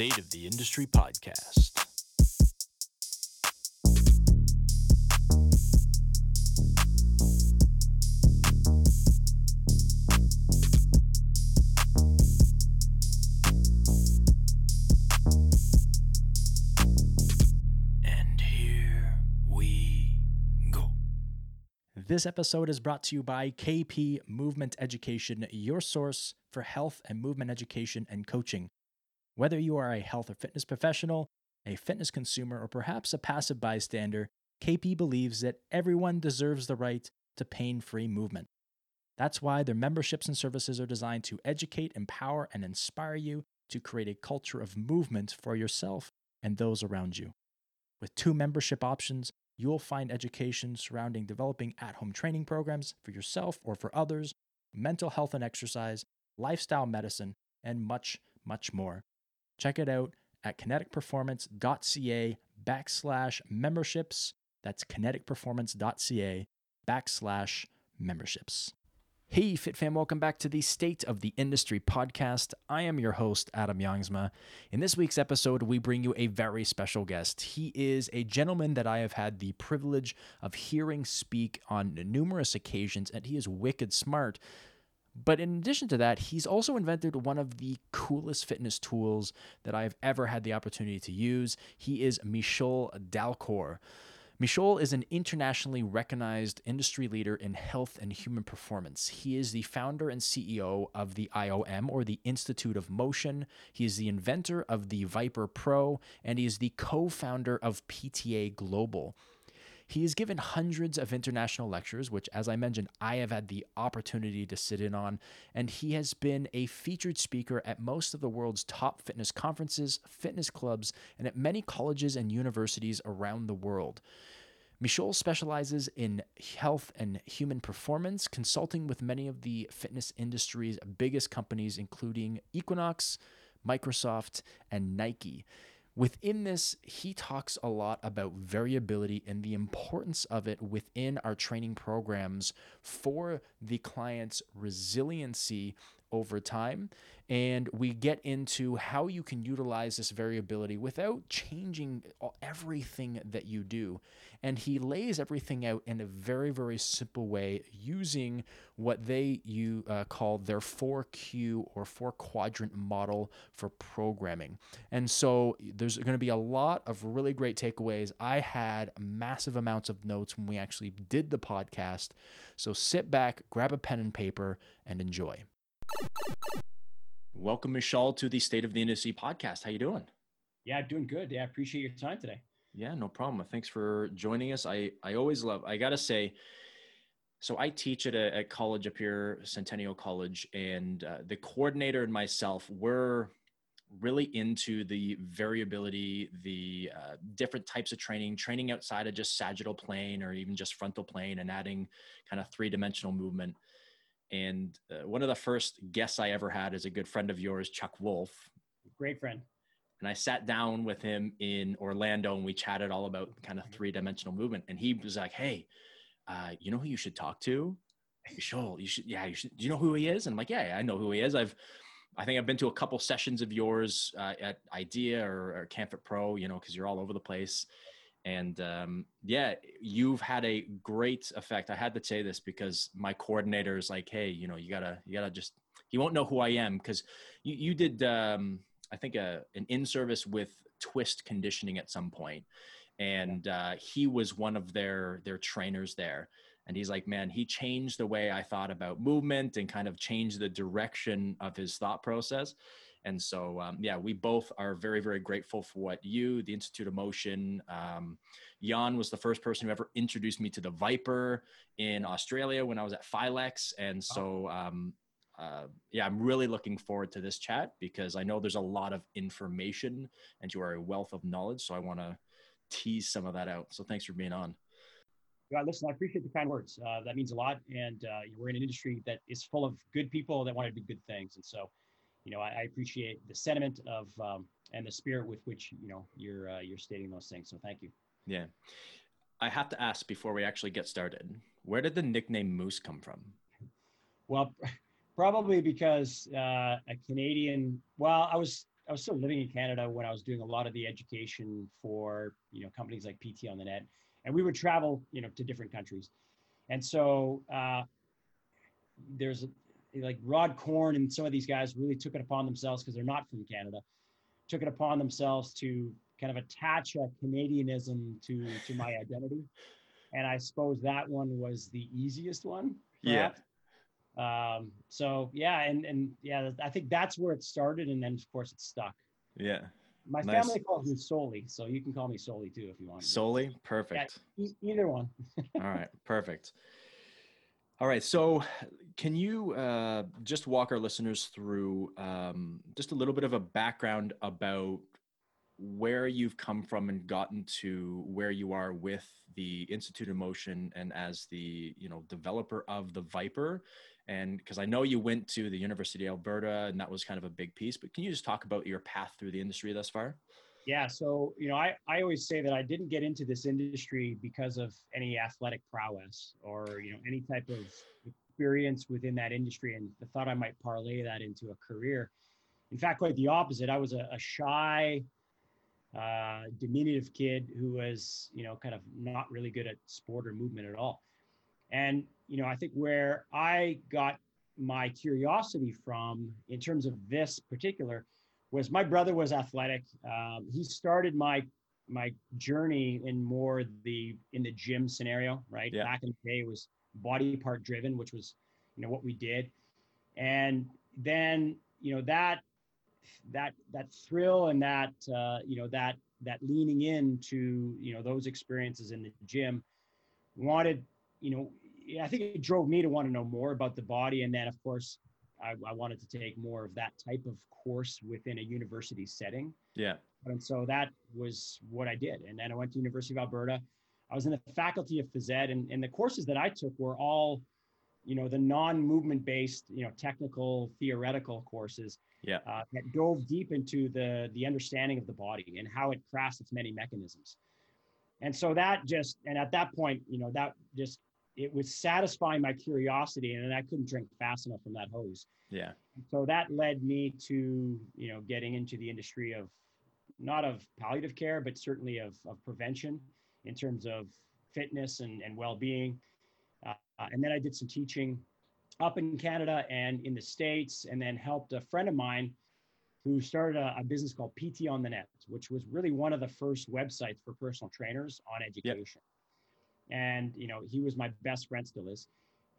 State of the Industry podcast. And here we go. This episode is brought to you by KP Movement Education, your source for health and movement education and coaching. Whether you are a health or fitness professional, a fitness consumer, or perhaps a passive bystander, KP believes that everyone deserves the right to pain free movement. That's why their memberships and services are designed to educate, empower, and inspire you to create a culture of movement for yourself and those around you. With two membership options, you'll find education surrounding developing at home training programs for yourself or for others, mental health and exercise, lifestyle medicine, and much, much more. Check it out at kineticperformance.ca backslash memberships. That's kineticperformance.ca backslash memberships. Hey, FitFam, welcome back to the State of the Industry podcast. I am your host, Adam Youngsma. In this week's episode, we bring you a very special guest. He is a gentleman that I have had the privilege of hearing speak on numerous occasions, and he is wicked smart. But in addition to that, he's also invented one of the coolest fitness tools that I've ever had the opportunity to use. He is Michol Dalcourt. Michol is an internationally recognized industry leader in health and human performance. He is the founder and CEO of the IOM, or the Institute of Motion. He is the inventor of the ViPR Pro, and he is the co founder of PTA Global. He has given hundreds of international lectures, which, as I mentioned, I have had the opportunity to sit in on, and he has been a featured speaker at most of the world's top fitness conferences, fitness clubs, and at many colleges and universities around the world. Michol specializes in health and human performance, consulting with many of the fitness industry's biggest companies, including Equinox, Microsoft, and Nike. Within this, he talks a lot about variability and the importance of it within our training programs for the client's resiliency over time. And we get into how you can utilize this variability without changing everything that you do. And he lays everything out in a very, very simple way using what they you uh, call their 4Q or four quadrant model for programming. And so there's going to be a lot of really great takeaways. I had massive amounts of notes when we actually did the podcast. So sit back, grab a pen and paper, and enjoy. Welcome, Michol, to the State of the Industry podcast. How you doing? Yeah, doing good. Yeah, I appreciate your time today. Yeah, no problem. Thanks for joining us. I I always love. I gotta say, so I teach at a at college up here, Centennial College, and uh, the coordinator and myself we're really into the variability, the uh, different types of training, training outside of just sagittal plane or even just frontal plane, and adding kind of three dimensional movement. And uh, one of the first guests I ever had is a good friend of yours, Chuck Wolf. Great friend. And I sat down with him in Orlando and we chatted all about kind of three dimensional movement. And he was like, Hey, uh, you know who you should talk to? Michol, you should, yeah, you should, do you know who he is? And I'm like, yeah, I know who he is. I've, I think I've been to a couple sessions of yours uh, at IDEA or, or CanFit Pro, you know, cause you're all over the place and um, yeah you've had a great effect. I had to say this because my coordinator is like hey you know you gotta you gotta just he won't know who i am because you, you did um, i think a, an in-service with twist conditioning at some point. And uh, he was one of their their trainers there. And he's like man he changed the way i thought about movement and kind of changed the direction of his thought process and so, um, yeah, we both are very, very grateful for what you, the Institute of Motion, um, Jan was the first person who ever introduced me to the ViPR in Australia when I was at Filex. And so, um, uh, yeah, I'm really looking forward to this chat because I know there's a lot of information and you are a wealth of knowledge. So I want to tease some of that out. So thanks for being on. Yeah, listen, I appreciate the kind words. Uh, that means a lot. And uh, we're in an industry that is full of good people that want to do good things. And so you know, I, I appreciate the sentiment of um, and the spirit with which you know you're uh, you're stating those things. So thank you. Yeah, I have to ask before we actually get started. Where did the nickname Moose come from? Well, probably because uh, a Canadian. Well, I was I was still living in Canada when I was doing a lot of the education for you know companies like PT on the Net, and we would travel you know to different countries, and so uh, there's like Rod Korn and some of these guys really took it upon themselves because they're not from Canada, took it upon themselves to kind of attach a Canadianism to to my identity, and I suppose that one was the easiest one. Perhaps. Yeah. Um, so yeah, and and yeah, I think that's where it started, and then of course it stuck. Yeah. My nice. family calls me Soli, so you can call me Soli too if you want. Soli, perfect. Yeah, either one. All right, perfect. All right. So, can you uh, just walk our listeners through um, just a little bit of a background about where you've come from and gotten to where you are with the Institute of Motion and as the you know developer of the ViPR, and because I know you went to the University of Alberta and that was kind of a big piece. But can you just talk about your path through the industry thus far? Yeah, so you know, I, I always say that I didn't get into this industry because of any athletic prowess or you know any type of experience within that industry, and the thought I might parlay that into a career. In fact, quite the opposite. I was a, a shy, uh, diminutive kid who was you know kind of not really good at sport or movement at all. And you know, I think where I got my curiosity from in terms of this particular was my brother was athletic. Um, he started my my journey in more the in the gym scenario, right? Yeah. Back in the day, it was body part driven, which was you know what we did, and then you know that that that thrill and that uh, you know that that leaning into you know those experiences in the gym wanted you know I think it drove me to want to know more about the body, and then of course I, I, wanted to take more of that type of course within a university setting. Yeah. And so that was what I did. And then I went to University of Alberta. I was in the faculty of phys ed, and, and the courses that I took were all, you know, the non-movement based, you know, technical, theoretical courses. Yeah. Uh, that dove deep into the the understanding of the body and how it crafts its many mechanisms. And so that just, and at that point, you know, that just it was satisfying my curiosity and I couldn't drink fast enough from that hose. Yeah. So that led me to, you know, getting into the industry of not of palliative care, but certainly of, of prevention in terms of fitness and, and well-being. Uh, and then I did some teaching up in Canada and in the States, and then helped a friend of mine who started a, a, business called PT on the Net, which was really one of the first websites for personal trainers on education. And you know he was my best friend still is.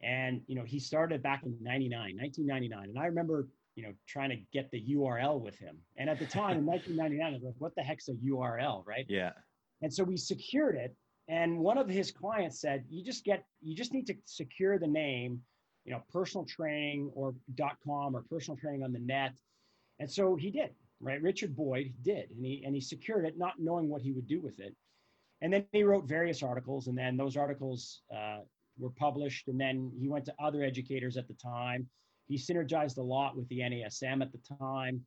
And you know he started back in 99 1999 and i remember you know trying to get the url with him. And at the time in 1999 i was like what the heck's a url right? Yeah. And so we secured it. And one of his clients said you just get you just need to secure the name you know personal training or com or personal training on the net. And so he did right? Richard boyd did. And he and he secured it not knowing what he would do with it and then he wrote various articles and then those articles uh, were published and then he went to other educators at the time. He synergized a lot with the nasm at the time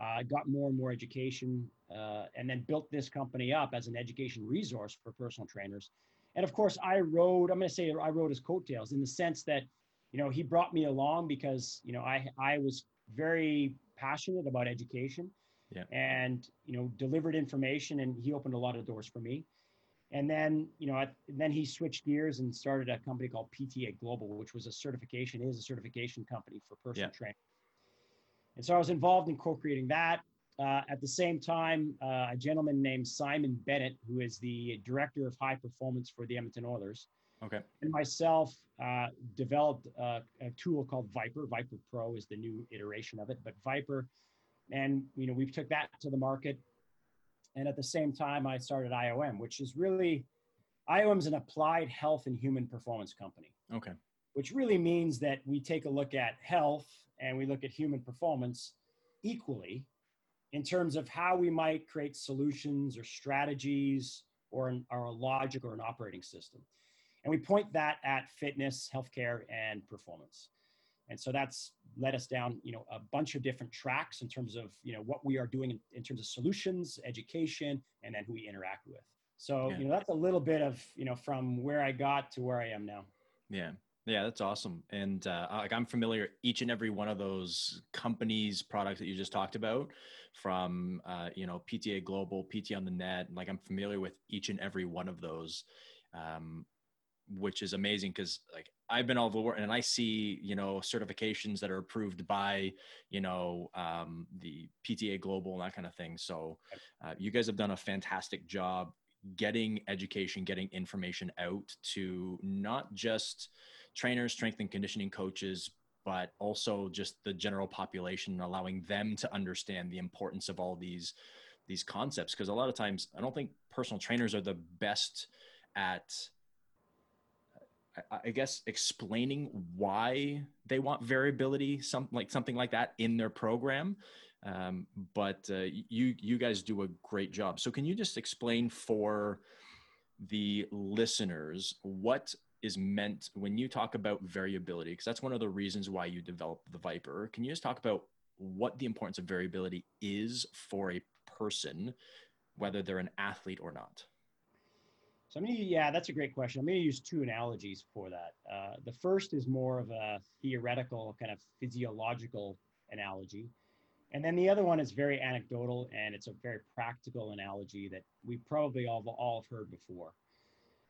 uh, got more and more education uh, and then built this company up as an education resource for personal trainers. And of course i rode i'm going to say i rode his coattails in the sense that you know he brought me along because you know i i was very passionate about education yeah. and you know delivered information and he opened a lot of doors for me and then, you know, then he switched gears and started a company called PTA Global, which was a certification, is a certification company for personal yeah. training. And so I was involved in co-creating that. Uh, at the same time, uh, a gentleman named Simon Bennett, who is the director of high performance for the Edmonton Oilers, okay, and myself uh, developed a, a tool called ViPR. ViPR Pro is the new iteration of it, but ViPR, and you know, we've took that to the market. And at the same time, I started IOM, which is really, IOM is an applied health and human performance company. Okay. Which really means that we take a look at health and we look at human performance equally in terms of how we might create solutions or strategies or, an, or a logic or an operating system. And we point that at fitness, healthcare, and performance and so that's led us down you know a bunch of different tracks in terms of you know what we are doing in, in terms of solutions education and then who we interact with so yeah. you know that's a little bit of you know from where i got to where i am now yeah Yeah, that's awesome. And uh, like I'm familiar each and every one of those companies products that you just talked about from uh, you know PTA Global, PT on the Net. Like I'm familiar with each and every one of those, um, which is amazing because like I've been all over and I see you know certifications that are approved by you know um, the PTA Global and that kind of thing. So uh, you guys have done a fantastic job getting education, getting information out to not just trainers, strength and conditioning coaches, but also just the general population allowing them to understand the importance of all these these concepts because a lot of times i don't think personal trainers are the best at I guess explaining why they want variability, some like something like that in their program. Um, but uh, you you guys do a great job. So can you just explain for the listeners what is meant when you talk about variability because that's one of the reasons why you developed the ViPR can you just talk about what the importance of variability is for a person whether they're an athlete or not i'm to yeah that's a great question. I'm going to use two analogies for that. Uh, the first is more of a theoretical kind of physiological analogy. And then the other one is very anecdotal and it's a very practical analogy that we probably all, all have heard before.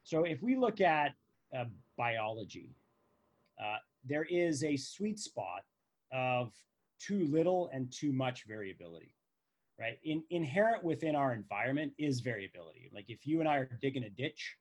So if we look at uh, biology. Uh, there is a sweet spot of too little and too much variability, right? In, inherent within our environment is variability. Like if you and I are digging a ditch,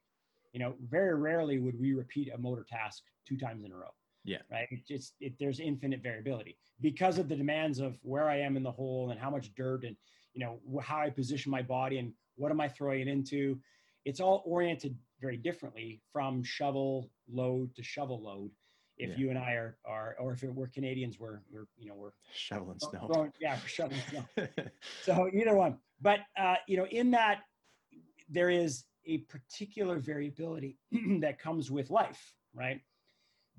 you know, very rarely would we repeat a motor task two times in a row. Yeah. Right. It just it, there's infinite variability because of the demands of where I am in the hole and how much dirt and you know how I position my body and what am I throwing it into. It's all oriented very differently from shovel load to shovel load. If yeah. you and I are, are, or if it, we're Canadians, we're, we're, you know, we're shoveling snow. Throwing, yeah, we're shoveling snow. so either one, but uh, you know, in that there is a particular variability that comes with life, right?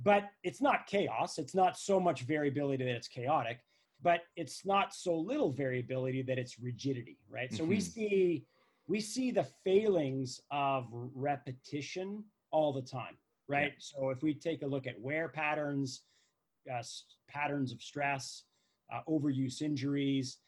But it's not chaos. It's not so much variability that it's chaotic, but it's not so little variability that it's rigidity, right? So mm-hmm. we see we see the failings of repetition all the time, right? Yeah. So if we take a look at wear patterns, uh, patterns of stress, uh, overuse injuries,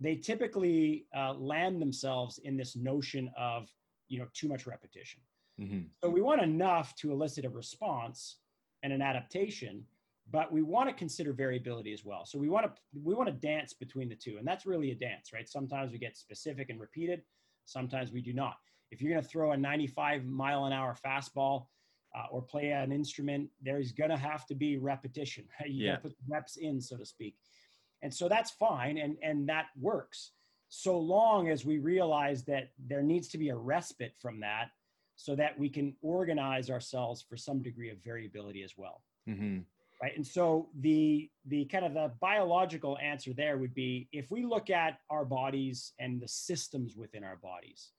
they typically uh, land themselves in this notion of you know too much repetition. Mm-hmm. So we want enough to elicit a response and an adaptation, but we want to consider variability as well. So we want to we want to dance between the two, and that's really a dance, right? Sometimes we get specific and repeated. Sometimes we do not. If you're going to throw a 95 mile an hour fastball uh, or play an instrument, there's going to have to be repetition. You yeah. got to put reps in, so to speak. And so that's fine, and and that works. So long as we realize that there needs to be a respite from that, so that we can organize ourselves for some degree of variability as well. Mm-hmm right and so the the kind of the biological answer there would be if we look at our bodies and the systems within our bodies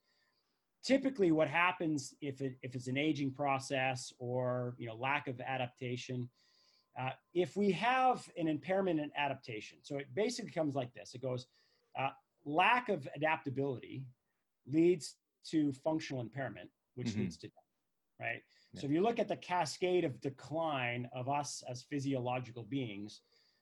typically what happens if it if it's an aging process or you know lack of adaptation uh, if we have an impairment in adaptation so it basically comes like this. It goes uh, lack of adaptability leads to functional impairment which mm-hmm. leads to death right? So if you look at the cascade of decline of us as physiological beings,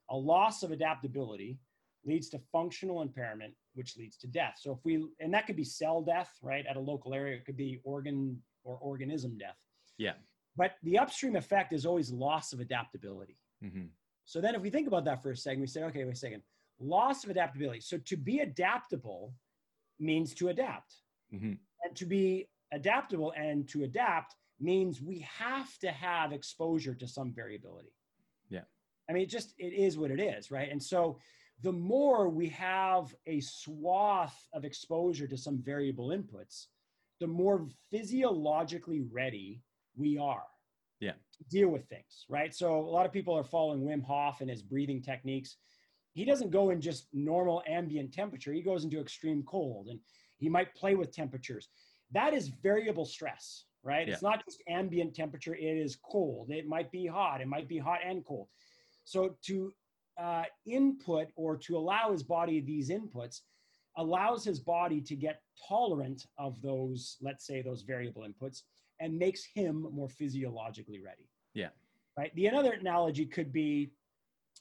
a loss of adaptability leads to functional impairment, which leads to death. So if we, and that could be cell death, right? At a local area, it could be organ or organism death. Yeah. But the upstream effect is always loss of adaptability. Mm-hmm. So then if we think about that for a second, we say, okay, wait a second, loss of adaptability. So to be adaptable means to adapt. Mm-hmm. And to be adaptable and to adapt means we have to have exposure to some variability. Yeah. I mean, it just, it is what it is, right? And so the more we have a swath of exposure to some variable inputs, the more physiologically ready we are. Yeah. To deal with things, right? So a lot of people are following Wim Hof and his breathing techniques. He doesn't go in just normal ambient temperature. He goes into extreme cold and he might play with temperatures. That is variable stress right? Yeah. It's not just ambient temperature, it is cold. It might be hot, it might be hot and cold. So to uh, input or to allow his body these inputs allows his body to get tolerant of those, let's say, those variable inputs and makes him more physiologically ready. Yeah. right? The another analogy could be,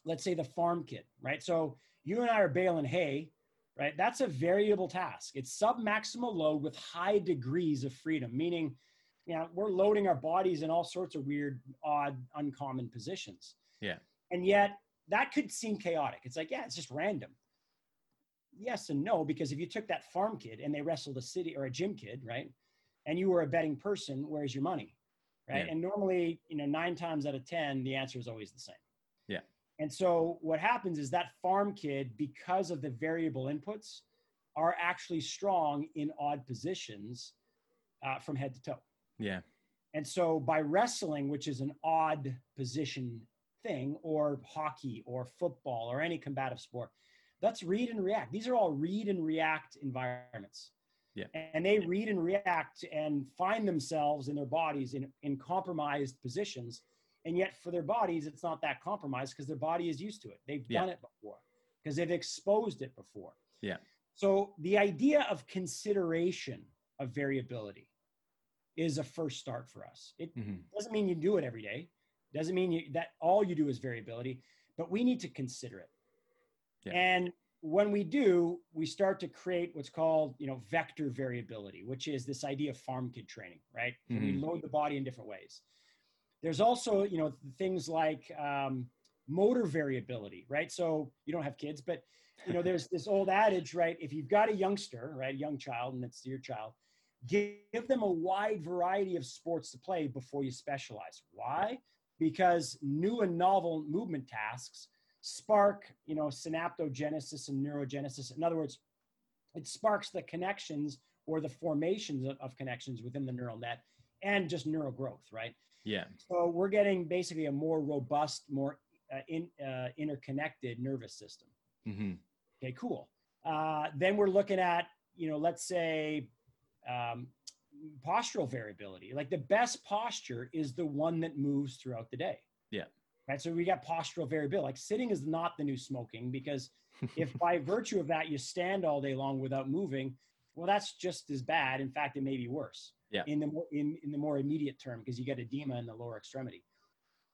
let's say the farm kid, right? So you and I are baling hay, right? That's a variable task. It's sub-maximal load with high degrees of freedom, meaning, you know, we're loading our bodies in all sorts of weird, odd, uncommon positions. Yeah. And yet that could seem chaotic. It's like, yeah, it's just random. Yes and no, because if you took that farm kid and they wrestled a city or a gym kid, right? And you were a betting person, where's your money? Right. Yeah. And normally, you know, nine times out of 10, the answer is always the same. Yeah. And so what happens is that farm kid, because of the variable inputs, are actually strong in odd positions uh, from head to toe. Yeah. And so by wrestling, which is an odd position thing, or hockey or football or any combative sport, that's read and react. These are all read and react environments. Yeah. And they read and react and find themselves in their bodies in, in compromised positions. And yet for their bodies, it's not that compromised because their body is used to it. They've Yeah. done it before because they've exposed it before. Yeah. So the idea of consideration of variability is a first start for us. It Mhm. doesn't mean you do it every day. Doesn't mean you, that all you do is variability, but we need to consider it. Yeah. And when we do, we start to create what's called, you know, vector variability, which is this idea of farm kid training, right? So We load the body in different ways. There's also, you know, things like um, motor variability, right? So you don't have kids, but you know, there's this old adage, right? If you've got a youngster, right, a young child, and it's your child, give them a wide variety of sports to play before you specialize. Why? Because new and novel movement tasks spark, you know, synaptogenesis and neurogenesis. In other words, it sparks the connections or the formations of, of connections within the neural net and just neural growth, right? Yeah. So we're getting basically a more robust, more uh, in, uh, interconnected nervous system. hmm Okay, cool. Uh, then we're looking at, you know, let's say um, postural variability. Like the best posture is the one that moves throughout the day. Yeah. Right. So we got postural variability. Like sitting is not the new smoking because if by virtue of that you stand all day long without moving, well, that's just as bad. In fact, it may be worse. Yeah. In the more in, in the more immediate term because you get edema in the lower extremity.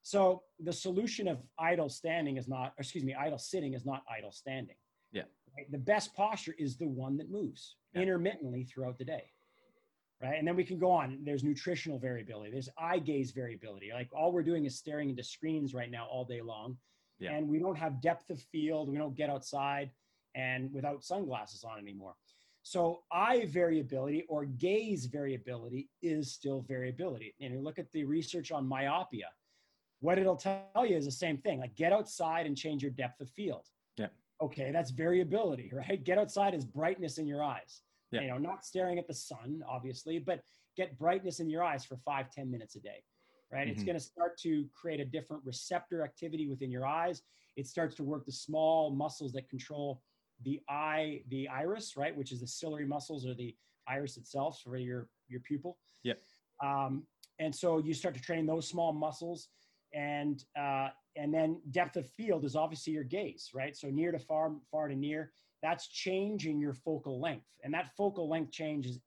So the solution of idle standing is not, or excuse me, idle sitting is not idle standing. Yeah. Right? The best posture is the one that moves Yeah. intermittently throughout the day. Right. And then we can go on. There's nutritional variability. There's eye gaze variability. Like all we're doing is staring into screens right now all day long. Yeah. And we don't have depth of field. We don't get outside and without sunglasses on anymore. So eye variability or gaze variability is still variability. And you look at the research on myopia. What it'll tell you is the same thing. Like get outside and change your depth of field. Yeah. Okay, that's variability, right? Get outside is brightness in your eyes. Yeah. You know, not staring at the sun, obviously, but get brightness in your eyes for five, ten minutes a day. Right. It's Mhm. going to start to create a different receptor activity within your eyes. It starts to work the small muscles that control the eye, the iris, right, which is the ciliary muscles or the iris itself for your your pupil. yeah Um, and so you start to train those small muscles, and uh, and then depth of field is obviously your gaze, right? So near to far, far to near. That's changing your focal length, and that focal length change is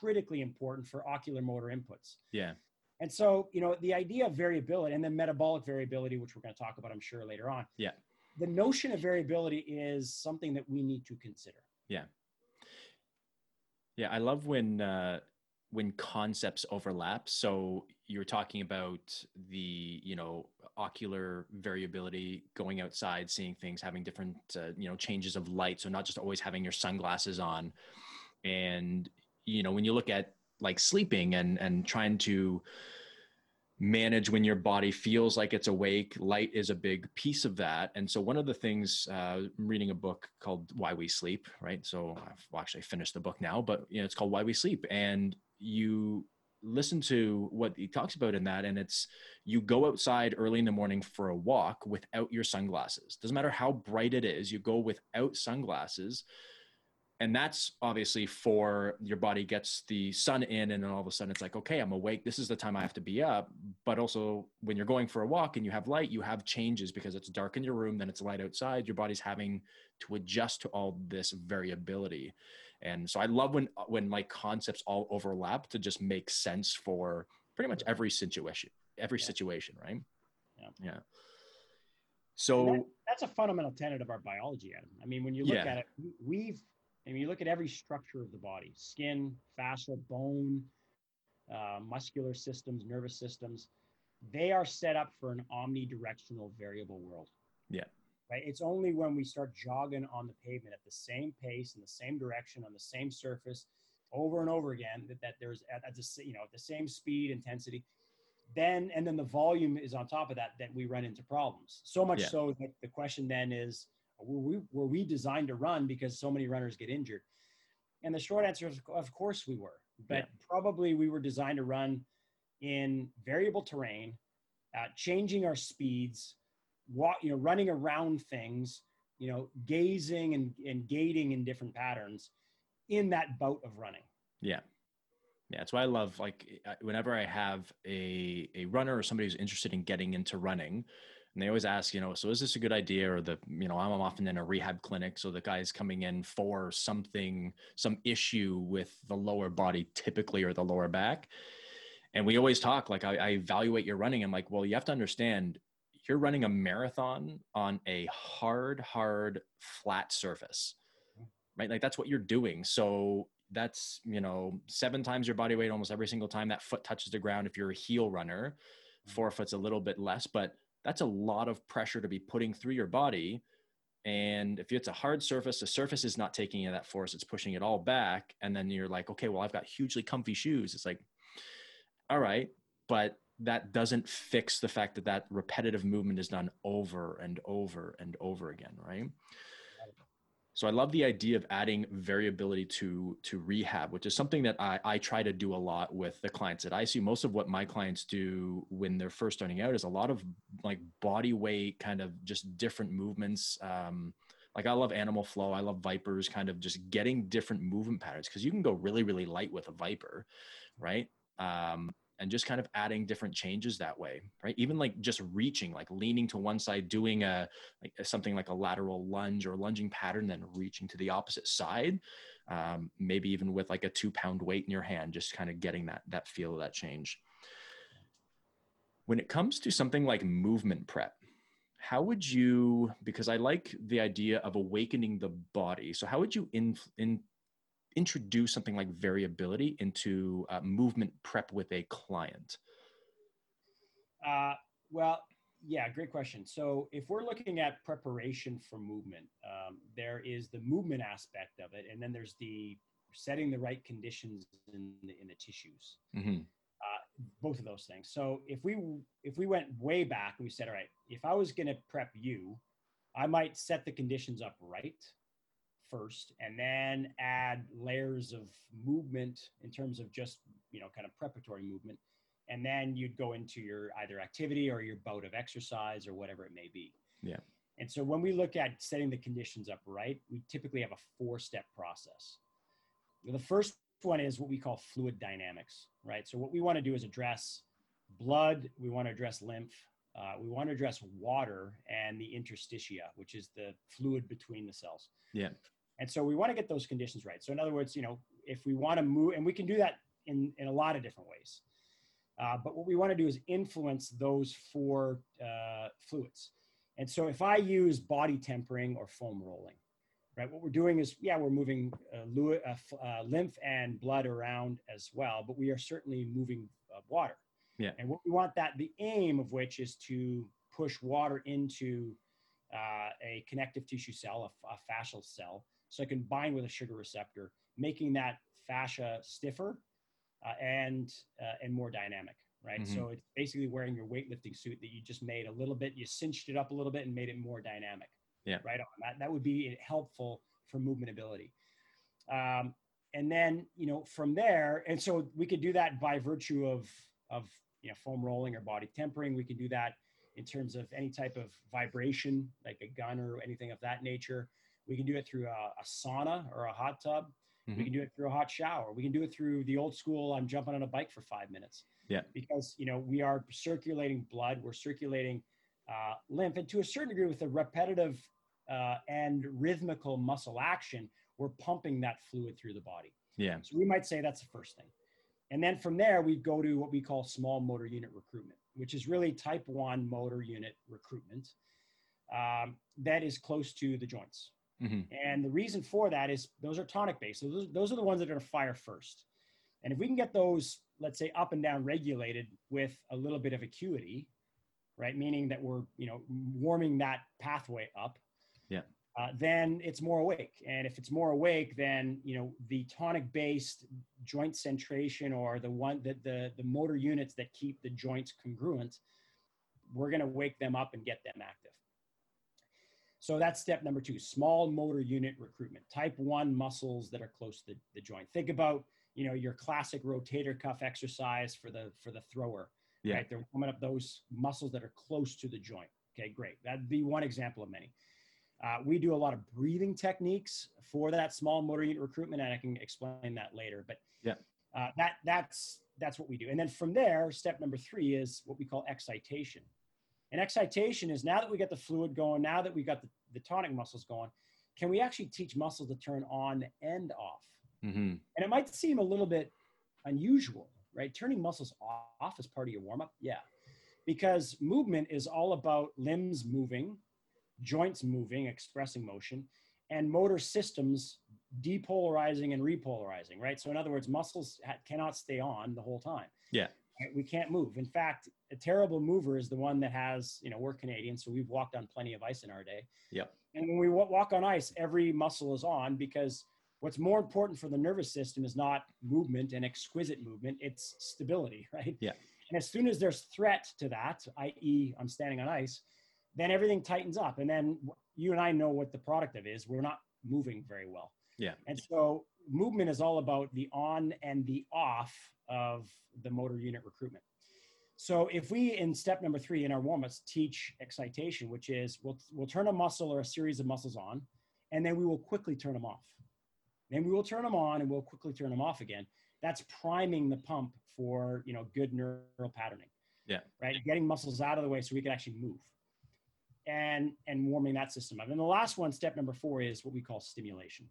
critically important for ocular motor inputs. Yeah. And so, you know, the idea of variability and then metabolic variability, which we're going to talk about, I'm sure, later on. Yeah. The notion of variability is something that we need to consider. Yeah, Yeah. I love when uh, when concepts overlap. So you're talking about the you know ocular variability, going outside, seeing things, having different uh, you know changes of light. So not just always having your sunglasses on, and you know when you look at like sleeping and and trying to manage when your body feels like it's awake light is a big piece of that and so one of the things uh, i'm reading a book called why we sleep right so i've actually finished the book now but you know it's called why we sleep and you listen to what he talks about in that and it's you go outside early in the morning for a walk without your sunglasses. Doesn't matter how bright it is you go without sunglasses and that's obviously for your body gets the sun in and then all of a sudden it's like okay i'm awake this is the time i have to be up. But also when you're going for a walk and you have light you have changes because it's dark in your room then it's light outside. Your body's having to adjust to all this variability and so i love when when like concepts all overlap to just make sense for pretty much every situation every Yeah. situation right Yeah. Yeah. So that- that's a fundamental tenet of our biology, Adam. I mean, when you look Yeah. at it, we- we've, I mean, you look at every structure of the body skin, fascia, bone, uh, muscular systems, nervous systems they are set up for an omnidirectional variable world. Yeah. Right. It's only when we start jogging on the pavement at the same pace in the same direction on the same surface over and over again that, that there's at, at the you know at the same speed intensity then and then the volume is on top of that that we run into problems so much Yeah. so that the question then is were we, were we designed to run because so many runners get injured and the short answer is of course we were but Yeah. probably we were designed to run in variable terrain uh, changing our speeds walk you know running around things you know gazing and, and gating in different patterns in that bout of running Yeah. Yeah, that's why I love like whenever I have a a runner or somebody who's interested in getting into running, and they always ask, you know, so is this a good idea? Or the, you know, I'm often in a rehab clinic, so the guy's coming in for something, some issue with the lower body, typically, or the lower back. And we always talk like I, I evaluate your running. I'm like, well, you have to understand, you're running a marathon on a hard, hard, flat surface, right? Like that's what you're doing. So that's you know seven times your body weight almost every single time that foot touches the ground if you're a heel runner. Mm-hmm. Forefoot's a little bit less but that's a lot of pressure to be putting through your body. And if it's a hard surface the surface is not taking any of that force. It's pushing it all back. And then you're like okay well i've got hugely comfy shoes. It's like all right but that doesn't fix the fact that that repetitive movement is done over and over and over again right so I love the idea of adding variability to to rehab, which is something that I, I try to do a lot with the clients that I see. Most of what my clients do when they're first starting out is a lot of like body weight, kind of just different movements. Um, like I love animal flow. I love ViPRs, kind of just getting different movement patterns because you can go really, really light with a ViPR, right? Um, and just kind of adding different changes that way, right? Even like just reaching, like leaning to one side, doing a like something like a lateral lunge or lunging pattern, then reaching to the opposite side. Um, maybe even with like a two pound weight in your hand, just kind of getting that that feel of that change. When it comes to something like movement prep, how would you? Because I like the idea of awakening the body. So how would you in, in introduce something like variability into uh, movement prep with a client? Uh, well, yeah, great question. So if we're looking at preparation for movement, um, there is the movement aspect of it, and then there's the setting the right conditions in the, in the tissues. Mm-hmm. Uh, both of those things. So if we if we went way back and we said, all right, if I was going to prep you, I might set the conditions up right first, and then add layers of movement in terms of just you know kind of preparatory movement and then you'd go into your either activity or your bout of exercise or whatever it may be. Yeah. And so when we look at setting the conditions up right, we typically have a four step process. The first one is what we call fluid dynamics, right? So what we want to do is address blood, we want to address lymph, uh, we want to address water and the interstitia, which is the fluid between the cells. Yeah. And so we want to get those conditions right. So in other words, you know, if we want to move, and we can do that in, in a lot of different ways. Uh, but what we want to do is influence those four uh, fluids. And so if I use body tempering or foam rolling, right, what we're doing is, yeah, we're moving uh, uh, uh, lymph and blood around as well, but we are certainly moving uh, water. Yeah. And what we want that, the aim of which is to push water into uh, a connective tissue cell, a fascial cell, so it can bind with a sugar receptor, making that fascia stiffer uh, and uh, and more dynamic, right? Mhm. So it's basically wearing your weightlifting suit that you just made a little bit, you cinched it up a little bit and made it more dynamic. Yeah. Right on. That that would be helpful for movement ability. Um, and then you know from there, and so we could do that by virtue of of you know foam rolling or body tempering. We can do that in terms of any type of vibration, like a gun or anything of that nature. We can do it through a, a sauna or a hot tub. We Mhm. can do it through a hot shower. We can do it through the old school. I'm jumping on a bike for five minutes. Yeah. Because you know we are circulating blood. We're circulating uh, lymph, and to a certain degree, with a repetitive uh, and rhythmical muscle action, we're pumping that fluid through the body. Yeah. So we might say that's the first thing. And then from there, we go to what we call small motor unit recruitment, which is really type 1 motor unit recruitment um, that is close to the joints. Mhm. And the reason for that is those are tonic based. So those, those are the ones that are going to fire first. And if we can get those, let's say, up and down regulated with a little bit of acuity, right, meaning that we're you know warming that pathway up, Yeah. uh, then it's more awake. And if it's more awake, then you know the tonic based joint centration or the one that the the motor units that keep the joints congruent, we're going to wake them up and get them active. So that's step number two, small motor unit recruitment, type one muscles that are close to the, the joint. Think about, you know, your classic rotator cuff exercise for the, for the thrower, Yeah. right? They're warming up those muscles that are close to the joint. Okay, great. That'd be one example of many. Uh, we do a lot of breathing techniques for that small motor unit recruitment, and I can explain that later. But Yeah. uh, that that's that's what we do. And then from there, step number three is what we call excitation. And excitation is now that we got the fluid going, now that we got the, the tonic muscles going, can we actually teach muscles to turn on and off? Mhm. And it might seem a little bit unusual, right? Turning muscles off as part of your warm up, yeah, because movement is all about limbs moving, joints moving, expressing motion, and motor systems depolarizing and repolarizing, right? So, in other words, muscles ha- cannot stay on the whole time. Yeah. Right? We can't move. In fact, a terrible mover is the one that has, you know, we're Canadian, so we've walked on plenty of ice in our day. Yep. And when we wa- walk on ice, every muscle is on because what's more important for the nervous system is not movement and exquisite movement, it's stability, right? Yeah. And as soon as there's threat to that, i.e., I'm standing on ice, then everything tightens up. And then you and I know what the product of is. We're not moving very well. Yeah. And so movement is all about the on and the off of the motor unit recruitment. So if we in step number three in our warm-ups teach excitation, which is we'll we'll turn a muscle or a series of muscles on, and then we will quickly turn them off. Then we will turn them on and we'll quickly turn them off again. That's priming the pump for you know good neural patterning. Yeah. Right. Getting muscles out of the way so we can actually move. And and warming that system up. And the last one, step number four, is what we call stimulation.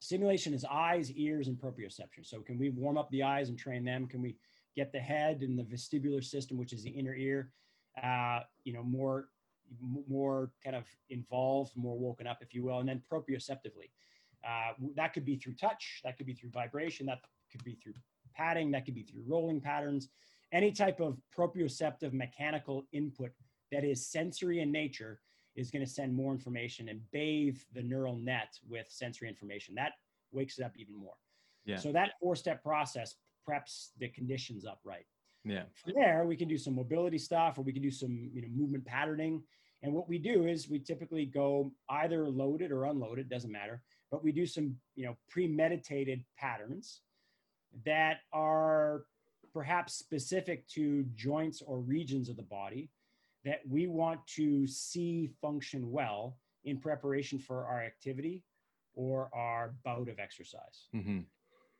Stimulation is eyes, ears, and proprioception. So can we warm up the eyes and train them? Can we get the head and the vestibular system, which is the inner ear, uh, you know, more more kind of involved, more woken up, if you will, and then proprioceptively. Uh, that could be through touch, that could be through vibration, that could be through padding, that could be through rolling patterns, any type of proprioceptive mechanical input that is sensory in nature is going to send more information and bathe the neural net with sensory information. That wakes it up even more. Yeah. So that four-step process preps the conditions up right. Yeah. From there, we can do some mobility stuff, or we can do some you know movement patterning. And what we do is we typically go either loaded or unloaded, doesn't matter. But we do some you know premeditated patterns that are perhaps specific to joints or regions of the body that we want to see function well in preparation for our activity or our bout of exercise. Mhm.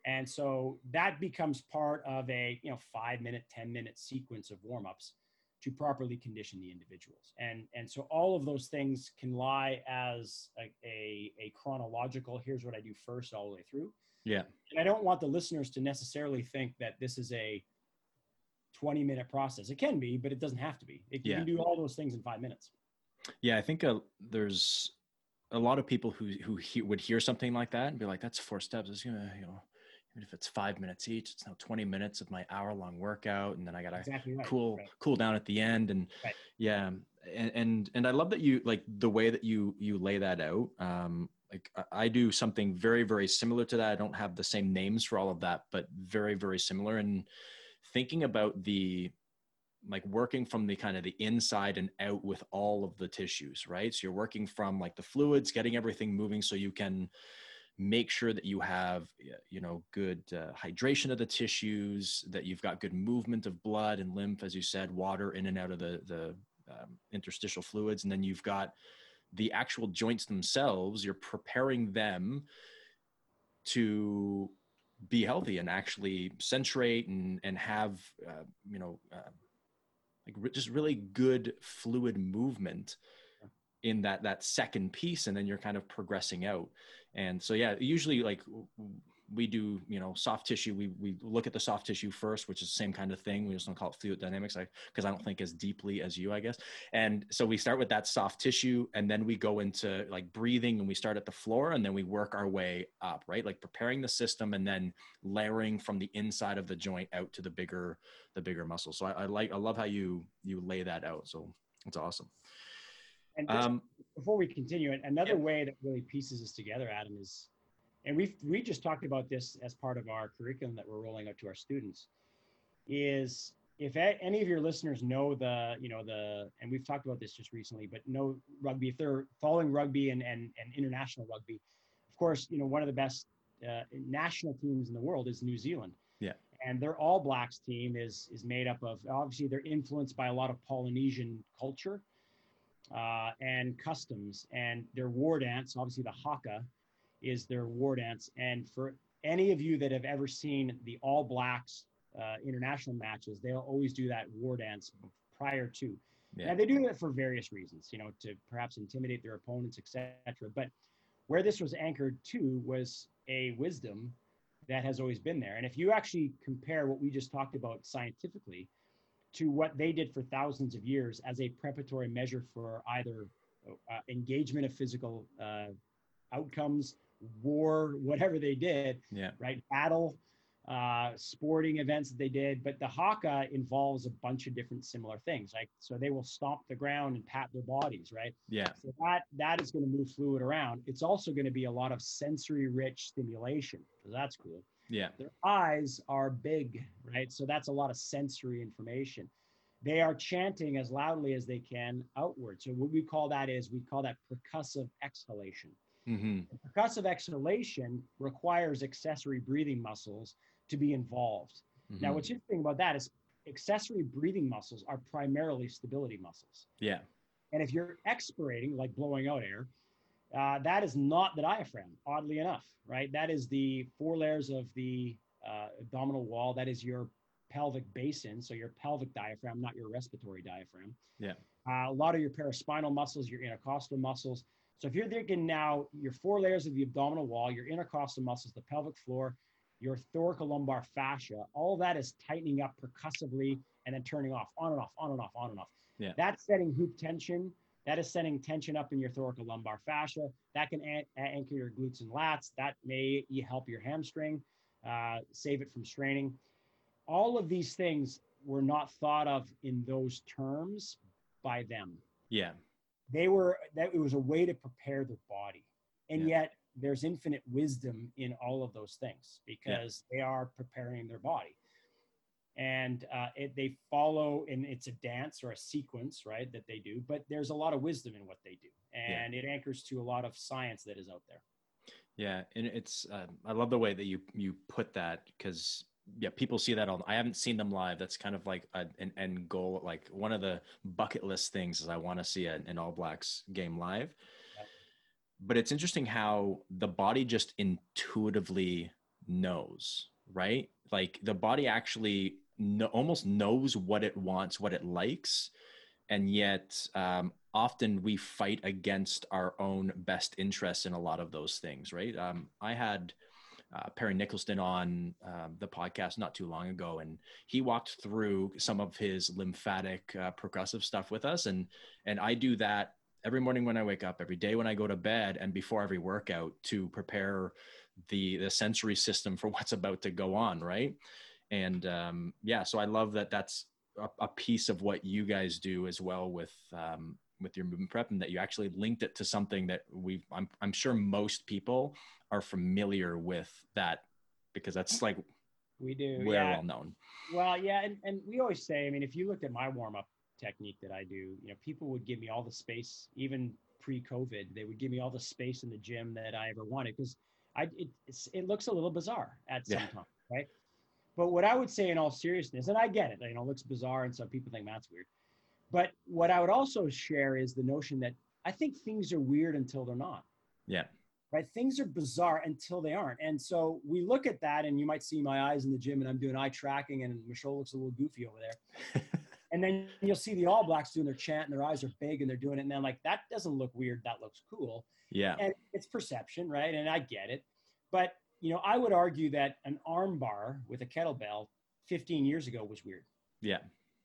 And so that becomes part of a you know five minute, 10 minute sequence of warm-ups to properly condition the individuals. And and so all of those things can lie as a, a, a chronological, here's what I do first all the way through. Yeah. And I don't want the listeners to necessarily think that this is a 20 minute process. It can be, but it doesn't have to be. It, You Yeah. can do all those things in five minutes. Yeah, I think uh, there's a lot of people who who he, would hear something like that and be like, "That's four steps. It's gonna, you know, even if it's five minutes each, it's now twenty minutes of my hour long workout, and then I gotta Exactly right. cool right. cool down at the end." And Right. yeah, and, and and I love that you like the way that you you lay that out. Um, like I do something very very similar to that. I don't have the same names for all of that, but very very similar. And thinking about the like working from the kind of the inside and out with all of the tissues, right? So you're working from like the fluids, getting everything moving so you can make sure that you have you know good uh, hydration of the tissues that you've got good movement of blood and lymph as you said water in and out of the the um, interstitial fluids and then you've got the actual joints themselves you're preparing them to be healthy and actually centrate and and have uh, you know uh, like re- just really good fluid movement in that that second piece and then you're kind of progressing out. And so yeah usually like we do you know soft tissue we we look at the soft tissue first which is the same kind of thing. We just don't call it fluid dynamics because I, I don't think as deeply as you i guess. And so we start with that soft tissue and then we go into like breathing and we start at the floor and then we work our way up right? Like preparing the system and then layering from the inside of the joint out to the bigger the bigger muscle so i, I like i love how you you lay that out. So it's awesome. And um, before we continue another yeah. way that really pieces this together adam is and we've we just talked about this as part of our curriculum that we're rolling out to our students is if any of your listeners know the you know the and we've talked about this just recently but know rugby if they're following rugby and and, and international rugby of course you know one of the best uh, national teams in the world is new zealand. Yeah. And their all blacks team is is made up of obviously they're influenced by a lot of polynesian culture uh, and customs. And their war dance obviously the haka is their war dance. And for any of you that have ever seen the All Blacks uh, international matches, they'll always do that war dance prior to. Yeah. And they do it for various reasons, you know, to perhaps intimidate their opponents, etc. But where this was anchored to was a wisdom that has always been there. And if you actually compare what we just talked about scientifically to what they did for thousands of years as a preparatory measure for either uh, engagement of physical uh, outcomes war, whatever they did. Yeah. Right. Battle, uh, sporting events that they did. But the haka involves a bunch of different similar things. Like so they will stomp the ground and pat their bodies, right? Yeah. So that that is going to move fluid around. It's also going to be a lot of sensory rich stimulation. So that's cool. Yeah. Their eyes are big, right? So that's a lot of sensory information. They are chanting as loudly as they can outward. So what we call that is we call that percussive exhalation. Mm-hmm. Percussive exhalation requires accessory breathing muscles to be involved. Mm-hmm. Now, what's interesting about that is accessory breathing muscles are primarily stability muscles. Yeah. And if you're expirating, like blowing out air, uh, that is not the diaphragm, oddly enough, right? That is the four layers of the uh, abdominal wall. That is your pelvic basin, so your pelvic diaphragm, not your respiratory diaphragm. Yeah. Uh, a lot of your paraspinal muscles, your intercostal muscles, so if you're thinking now, your four layers of the abdominal wall, your intercostal muscles, the pelvic floor, your thoracolumbar fascia, all that is tightening up percussively and then turning off, on and off, on and off, on and off. Yeah. That's setting hoop tension. That is setting tension up in your thoracolumbar fascia. That can an- anchor your glutes and lats. That may help your hamstring, uh, save it from straining. All of these things were not thought of in those terms by them. Yeah they were that it was a way to prepare their body and yeah. yet there's infinite wisdom in all of those things because yeah. they are preparing their body and uh, it, they follow and it's a dance or a sequence right that they do but there's a lot of wisdom in what they do and yeah. it anchors to a lot of science that is out there yeah and it's uh, i love the way that you you put that because yeah, people see that all. I haven't seen them live. That's kind of like a, an end goal. Like one of the bucket list things is I want to see a, an All Blacks game live. But it's interesting how the body just intuitively knows, right? Like the body actually no, almost knows what it wants, what it likes, and yet um, often we fight against our own best interests in a lot of those things, right? Um, I had uh, Perry Nicholson on um, the podcast not too long ago, and he walked through some of his lymphatic uh, percussive stuff with us, and and I do that every morning when I wake up, every day when I go to bed, and before every workout to prepare the the sensory system for what's about to go on, right? And um, yeah, so I love that that's a, a, piece of what you guys do as well with um, with your movement prep, and that you actually linked it to something that we I'm I'm sure most people are familiar with that because that's like we do we're yeah. well known. Well, yeah, and, and we always say, I mean, if you looked at my warm up technique that I do, you know, people would give me all the space, even pre-COVID, they would give me all the space in the gym that I ever wanted because I it it looks a little bizarre at some yeah. time, right? But what I would say in all seriousness, and I get it, you know, it looks bizarre, and some people think that's weird. But what I would also share is the notion that I think things are weird until they're not. Yeah right? Things are bizarre until they aren't. And so we look at that, and you might see my eyes in the gym, and I'm doing eye tracking, and Michol looks a little goofy over there. and then you'll see the All Blacks doing their chant, and their eyes are big, and they're doing it, and then like that doesn't look weird. That looks cool. Yeah. And it's perception, right? And I get it, but you know, I would argue that an arm bar with a kettlebell 15 years ago was weird Yeah.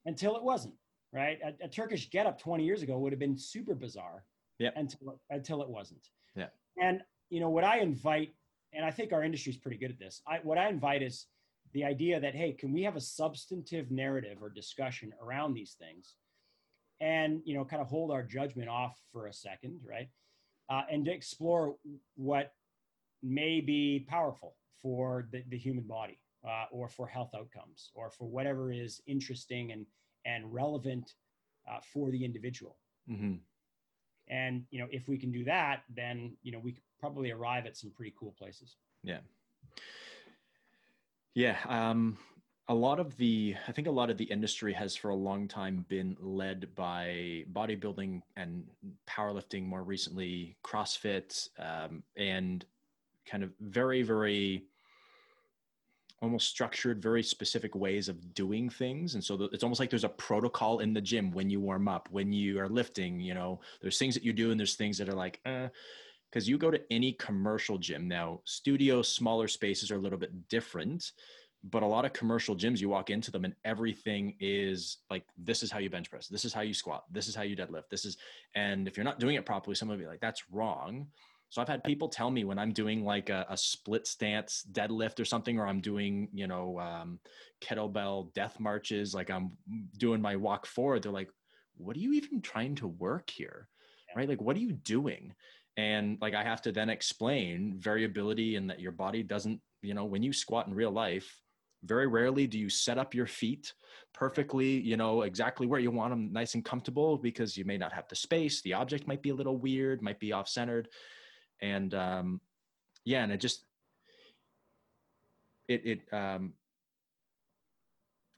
until it wasn't, right? A, a Turkish get up 20 years ago would have been super bizarre Yep. until, until it wasn't. Yeah. And, you know, what I invite, and I think our industry is pretty good at this, I, what I invite is the idea that, hey, can we have a substantive narrative or discussion around these things and, you know, kind of hold our judgment off for a second, right? Uh, and to explore what may be powerful for the, the human body uh, or for health outcomes or for whatever is interesting and, and relevant uh, for the individual. hmm And, you know, if we can do that, then, you know, we could probably arrive at some pretty cool places. Yeah. Yeah. Um, a lot of the, I think a lot of the industry has for a long time been led by bodybuilding and powerlifting, more recently, CrossFit, um, and kind of very, very almost structured, very specific ways of doing things. And so it's almost like there's a protocol in the gym when you warm up, when you are lifting, you know, there's things that you do and there's things that are like, eh. because you go to any commercial gym now studio smaller spaces are a little bit different but a lot of commercial gyms you walk into them and everything is like this is how you bench press this is how you squat this is how you deadlift this is and if you're not doing it properly someone will be like that's wrong so i've had people tell me when i'm doing like a, a split stance deadlift or something or i'm doing you know um, kettlebell death marches like i'm doing my walk forward they're like what are you even trying to work here? Right? Like what are you doing? And like i have to then explain variability and that your body doesn't you know when you squat in real life very rarely do you set up your feet perfectly you know exactly where you want them nice and comfortable because you may not have the space the object might be a little weird might be off centered and um yeah and it just it it um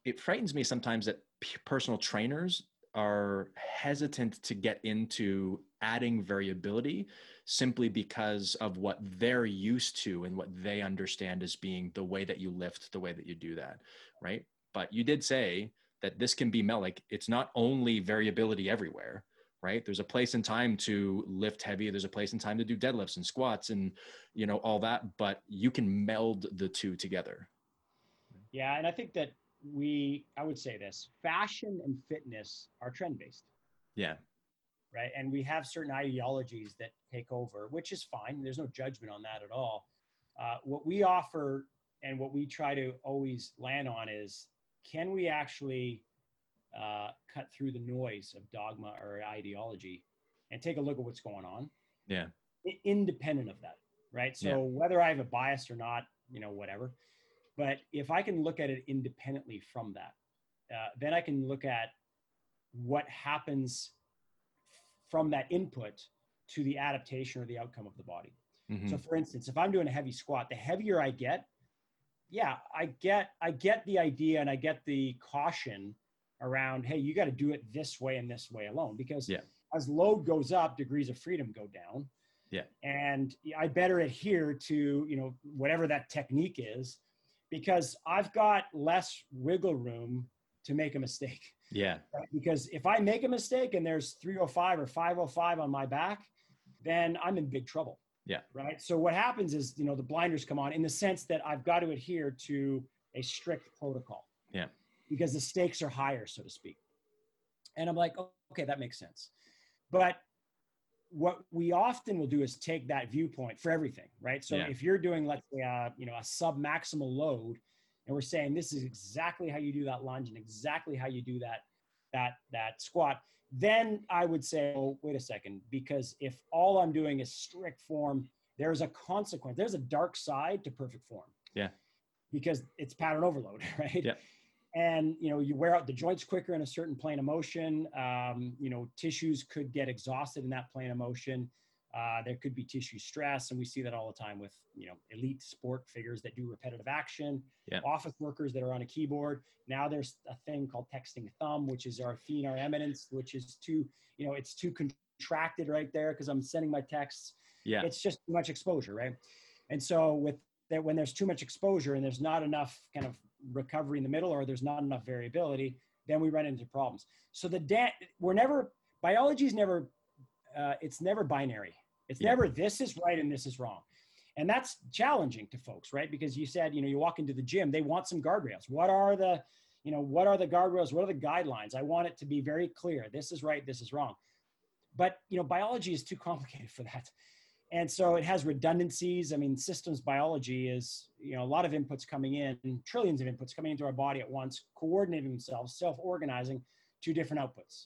it frightens me sometimes that personal trainers are hesitant to get into adding variability simply because of what they're used to and what they understand as being the way that you lift, the way that you do that, right? But you did say that this can be mel like it's not only variability everywhere, right? There's a place and time to lift heavy. There's a place and time to do deadlifts and squats and you know all that, but you can meld the two together. Yeah. And I think that we, I would say this fashion and fitness are trend based. Yeah. right? And we have certain ideologies that take over, which is fine. There's no judgment on that at all. Uh, what we offer and what we try to always land on is can we actually uh, cut through the noise of dogma or ideology and take a look at what's going on, Yeah. i- independent of that, right? So Yeah. whether I have a bias or not, you know, whatever. But if I can look at it independently from that, uh, then I can look at what happens from that input to the adaptation or the outcome of the body. Mhm. So for instance, if I'm doing a heavy squat, the heavier I get, yeah, I get I get the idea and I get the caution around, hey, you got to do it this way and this way alone because Yeah. as load goes up, degrees of freedom go down. Yeah. And I better adhere to, you know, whatever that technique is because I've got less wiggle room to make a mistake yeah. right? because if I make a mistake and there's 305 or 505 on my back, then I'm in big trouble. Yeah. Right. So what happens is, you know, the blinders come on in the sense that I've got to adhere to a strict protocol. Yeah. Because the stakes are higher, so to speak. And I'm like, oh, okay, that makes sense. But what we often will do is take that viewpoint for everything, right? So Yeah. if you're doing, let's say, a, you know, a sub maximal load, and we're saying this is exactly how you do that lunge and exactly how you do that that that squat then i would say oh wait a second because if all i'm doing is strict form there's a consequence there's a dark side to perfect form Yeah. because it's pattern overload right Yeah. And you know you wear out the joints quicker in a certain plane of motion. Um, you know tissues could get exhausted in that plane of motion. Uh, there could be tissue stress and we see that all the time with you know elite sport figures that do repetitive action. Yeah. office workers that are on a keyboard. Now there's a thing called texting thumb which is our thenar eminence which is too you know it's too contracted right there because i'm sending my texts. Yeah. it's just too much exposure right? And so with that when there's too much exposure and there's not enough kind of recovery in the middle or there's not enough variability then we run into problems. So the da- we're never biology is never uh, it's never binary. It's Yeah. never this is right and this is wrong. And that's challenging to folks right? Because you said you know you walk into the gym they want some guardrails. What are the you know what are the guardrails? What are the guidelines? I want it to be very clear. This is right this is wrong. But you know biology is too complicated for that and so it has redundancies. I mean systems biology is you know a lot of inputs coming in trillions of inputs coming into our body at once coordinating themselves self-organizing to different outputs.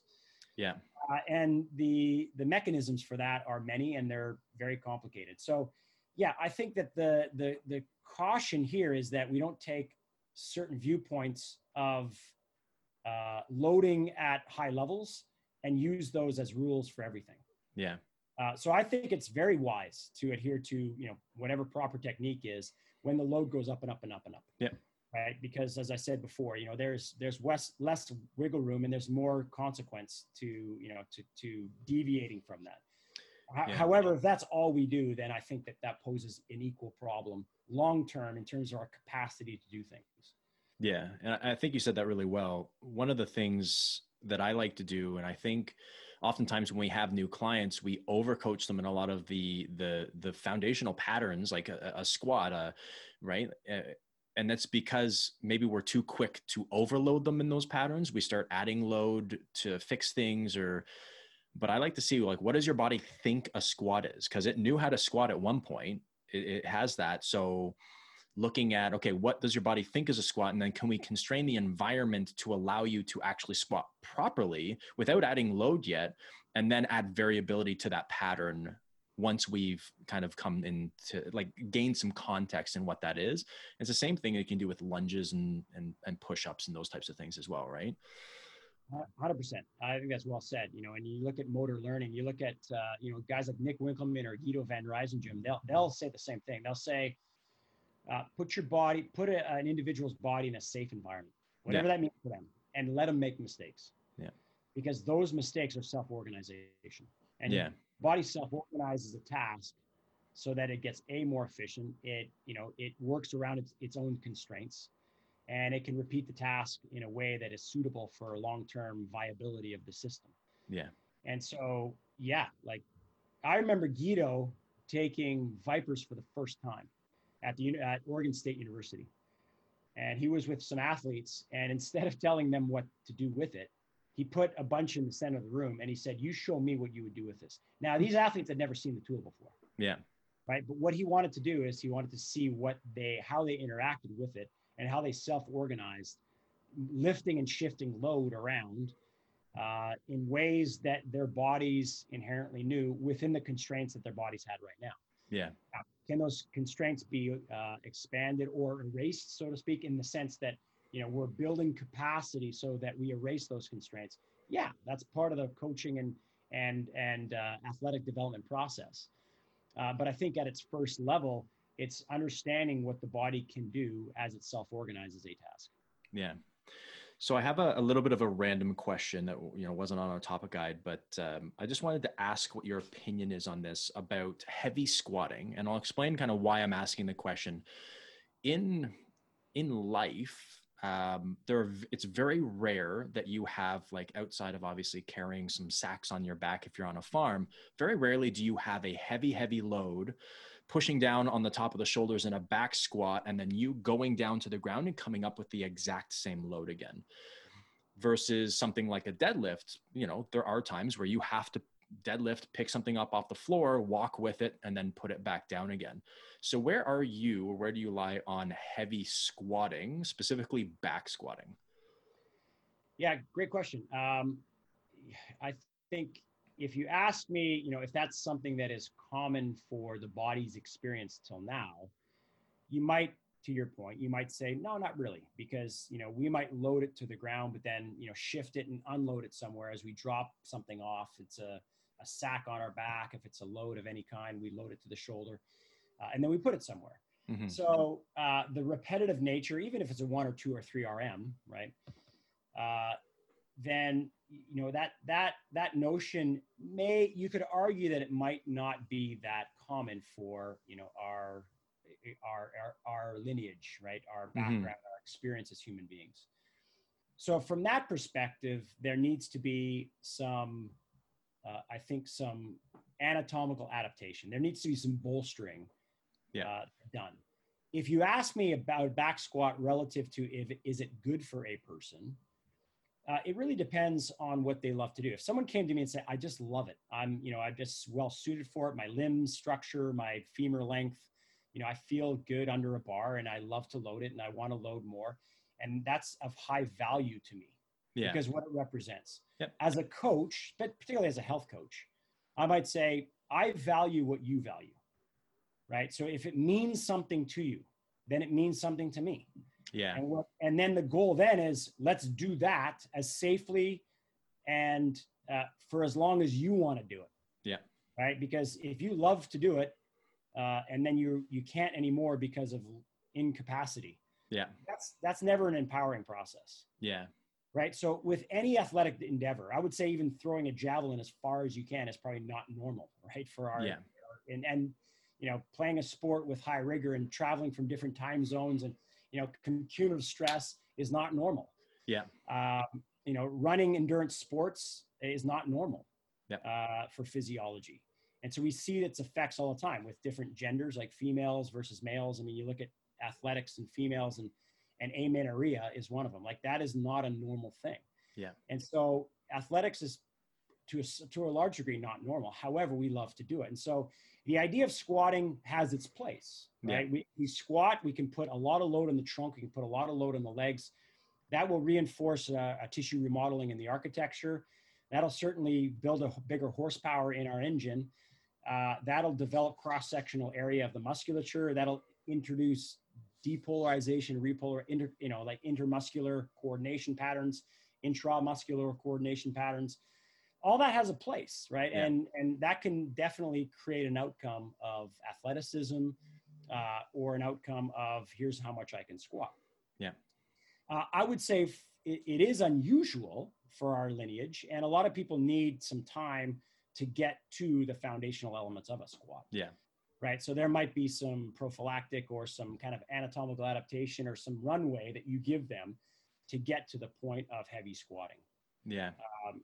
Yeah. Uh, and the the mechanisms for that are many and they're very complicated. So yeah i think that the the the caution here is that we don't take certain viewpoints of uh, loading at high levels and use those as rules for everything. Yeah uh, so I think it's very wise to adhere to you know whatever proper technique is when the load goes up and up and up and up. Yeah. Right. Because as I said before, you know there's there's less less wiggle room and there's more consequence to you know to to deviating from that. Yeah. However, if that's all we do, then I think that that poses an equal problem long term in terms of our capacity to do things. Yeah, and I think you said that really well. One of the things that I like to do, and I think oftentimes when we have new clients we overcoach them in a lot of the the the foundational patterns like a, a squat uh, right? Uh, and that's because maybe we're too quick to overload them in those patterns. We start adding load to fix things or but i like to see like what does your body think a squat is? Because it knew how to squat at one point. It, it has that. So looking at okay what does your body think is a squat? And then can we constrain the environment to allow you to actually squat properly without adding load yet and then add variability to that pattern once we've kind of come into like gain some context in what that is? It's the same thing you can do with lunges and and, and push-ups and those types of things as well right? 100% i think that's well said you know and you look at motor learning you look at uh, you know guys like nick winkelman or guido van Rijsendrum, they'll, they'll say the same thing. They'll say uh, put your body, put a, an individual's body in a safe environment, whatever yeah. that means for them, and let them make mistakes. Yeah. Because those mistakes are self-organization, and yeah. body self-organizes a task so that it gets a more efficient. It you know it works around its, its own constraints, and it can repeat the task in a way that is suitable for long-term viability of the system. Yeah. And so yeah, like I remember Guido taking ViPRs for the first time at the at Oregon State University, and he was with some athletes. And instead of telling them what to do with it, he put a bunch in the center of the room, and he said, "You show me what you would do with this." Now these athletes had never seen the tool before. Yeah. Right. But what he wanted to do is he wanted to see what they how they interacted with it and how they self-organized, lifting and shifting load around uh, in ways that their bodies inherently knew within the constraints that their bodies had right now. Yeah. Now, can those constraints be uh, expanded or erased, so to speak, in the sense that you know we're building capacity so that we erase those constraints? Yeah, that's part of the coaching and and and uh, athletic development process. Uh, but I think at its first level, it's understanding what the body can do as it self-organizes a task. Yeah. So I have a, a, little bit of a random question that you know wasn't on our topic guide, but um, I just wanted to ask what your opinion is on this about heavy squatting, and I'll explain kind of why I'm asking the question. In in life, um, there it's very rare that you have like outside of obviously carrying some sacks on your back if you're on a farm. Very rarely do you have a heavy heavy load pushing down on the top of the shoulders in a back squat and then you going down to the ground and coming up with the exact same load again. Versus something like a deadlift you know there are times where you have to deadlift pick something up off the floor walk with it and then put it back down again. So where are you or where do you lie on heavy squatting specifically back squatting? Yeah great question. Um, i think if you ask me, you know, if that's something that is common for the body's experience till now, you might, to your point, you might say, no, not really, because, you know, we might load it to the ground, but then, you know, shift it and unload it somewhere as we drop something off. It's a, a sack on our back. If it's a load of any kind, we load it to the shoulder uh, and then we put it somewhere. Mm-hmm. So uh, the repetitive nature, even if it's a one or two or three RM, right? Uh, then you know that that that notion may you could argue that it might not be that common for you know our our our, our lineage right our mm-hmm. background mm-hmm. our experience as human beings so from that perspective there needs to be some uh, i think some anatomical adaptation there needs to be some bolstering Yeah. uh, done. If you ask me about back squat relative to if is it good for a person, uh, it really depends on what they love to do. If someone came to me and said, "I just love it. I'm, you know, I'm just well suited for it. My limb structure, my femur length, you know, I feel good under a bar, and I love to load it, and I want to load more," and that's of high value to me Yeah. because what it represents. Yep. As a coach, but particularly as a health coach, I might say, I value what you value, right? So if it means something to you, then it means something to me. Yeah. And what, and then the goal then is let's do that as safely and uh, for as long as you want to do it. Yeah. Right. Because if you love to do it, uh, and then you you can't anymore because of incapacity, Yeah. that's that's never an empowering process Yeah. right? So with any athletic endeavor, I would say even throwing a javelin as far as you can is probably not normal, right? For our Yeah. and and you know playing a sport with high rigor and traveling from different time zones and you know cumulative stress is not normal. Yeah. Um, you know, running endurance sports is not normal Yeah. uh, for physiology. And so we see its effects all the time with different genders, like females versus males. I mean, you look at athletics and females, and and amenorrhea is one of them. Like that is not a normal thing. Yeah. And so athletics is to a, to a large degree not normal. However, we love to do it. And so the idea of squatting has its place, Yeah. right? We, we squat, we can put a lot of load on the trunk, we can put a lot of load on the legs. That will reinforce uh, a tissue remodeling in the architecture. That'll certainly build a bigger horsepower in our engine. Uh, that'll develop cross-sectional area of the musculature. That'll introduce depolarization, repolar, inter, you know, like intermuscular coordination patterns, intramuscular coordination patterns. All that has a place, right? Yeah. And and that can definitely create an outcome of athleticism, uh, or an outcome of here's how much I can squat. Yeah. Uh, I would say f- it, it is unusual for our lineage, and a lot of people need some time to get to the foundational elements of a squat Yeah. right? So there might be some prophylactic or some kind of anatomical adaptation or some runway that you give them to get to the point of heavy squatting. Yeah. Um,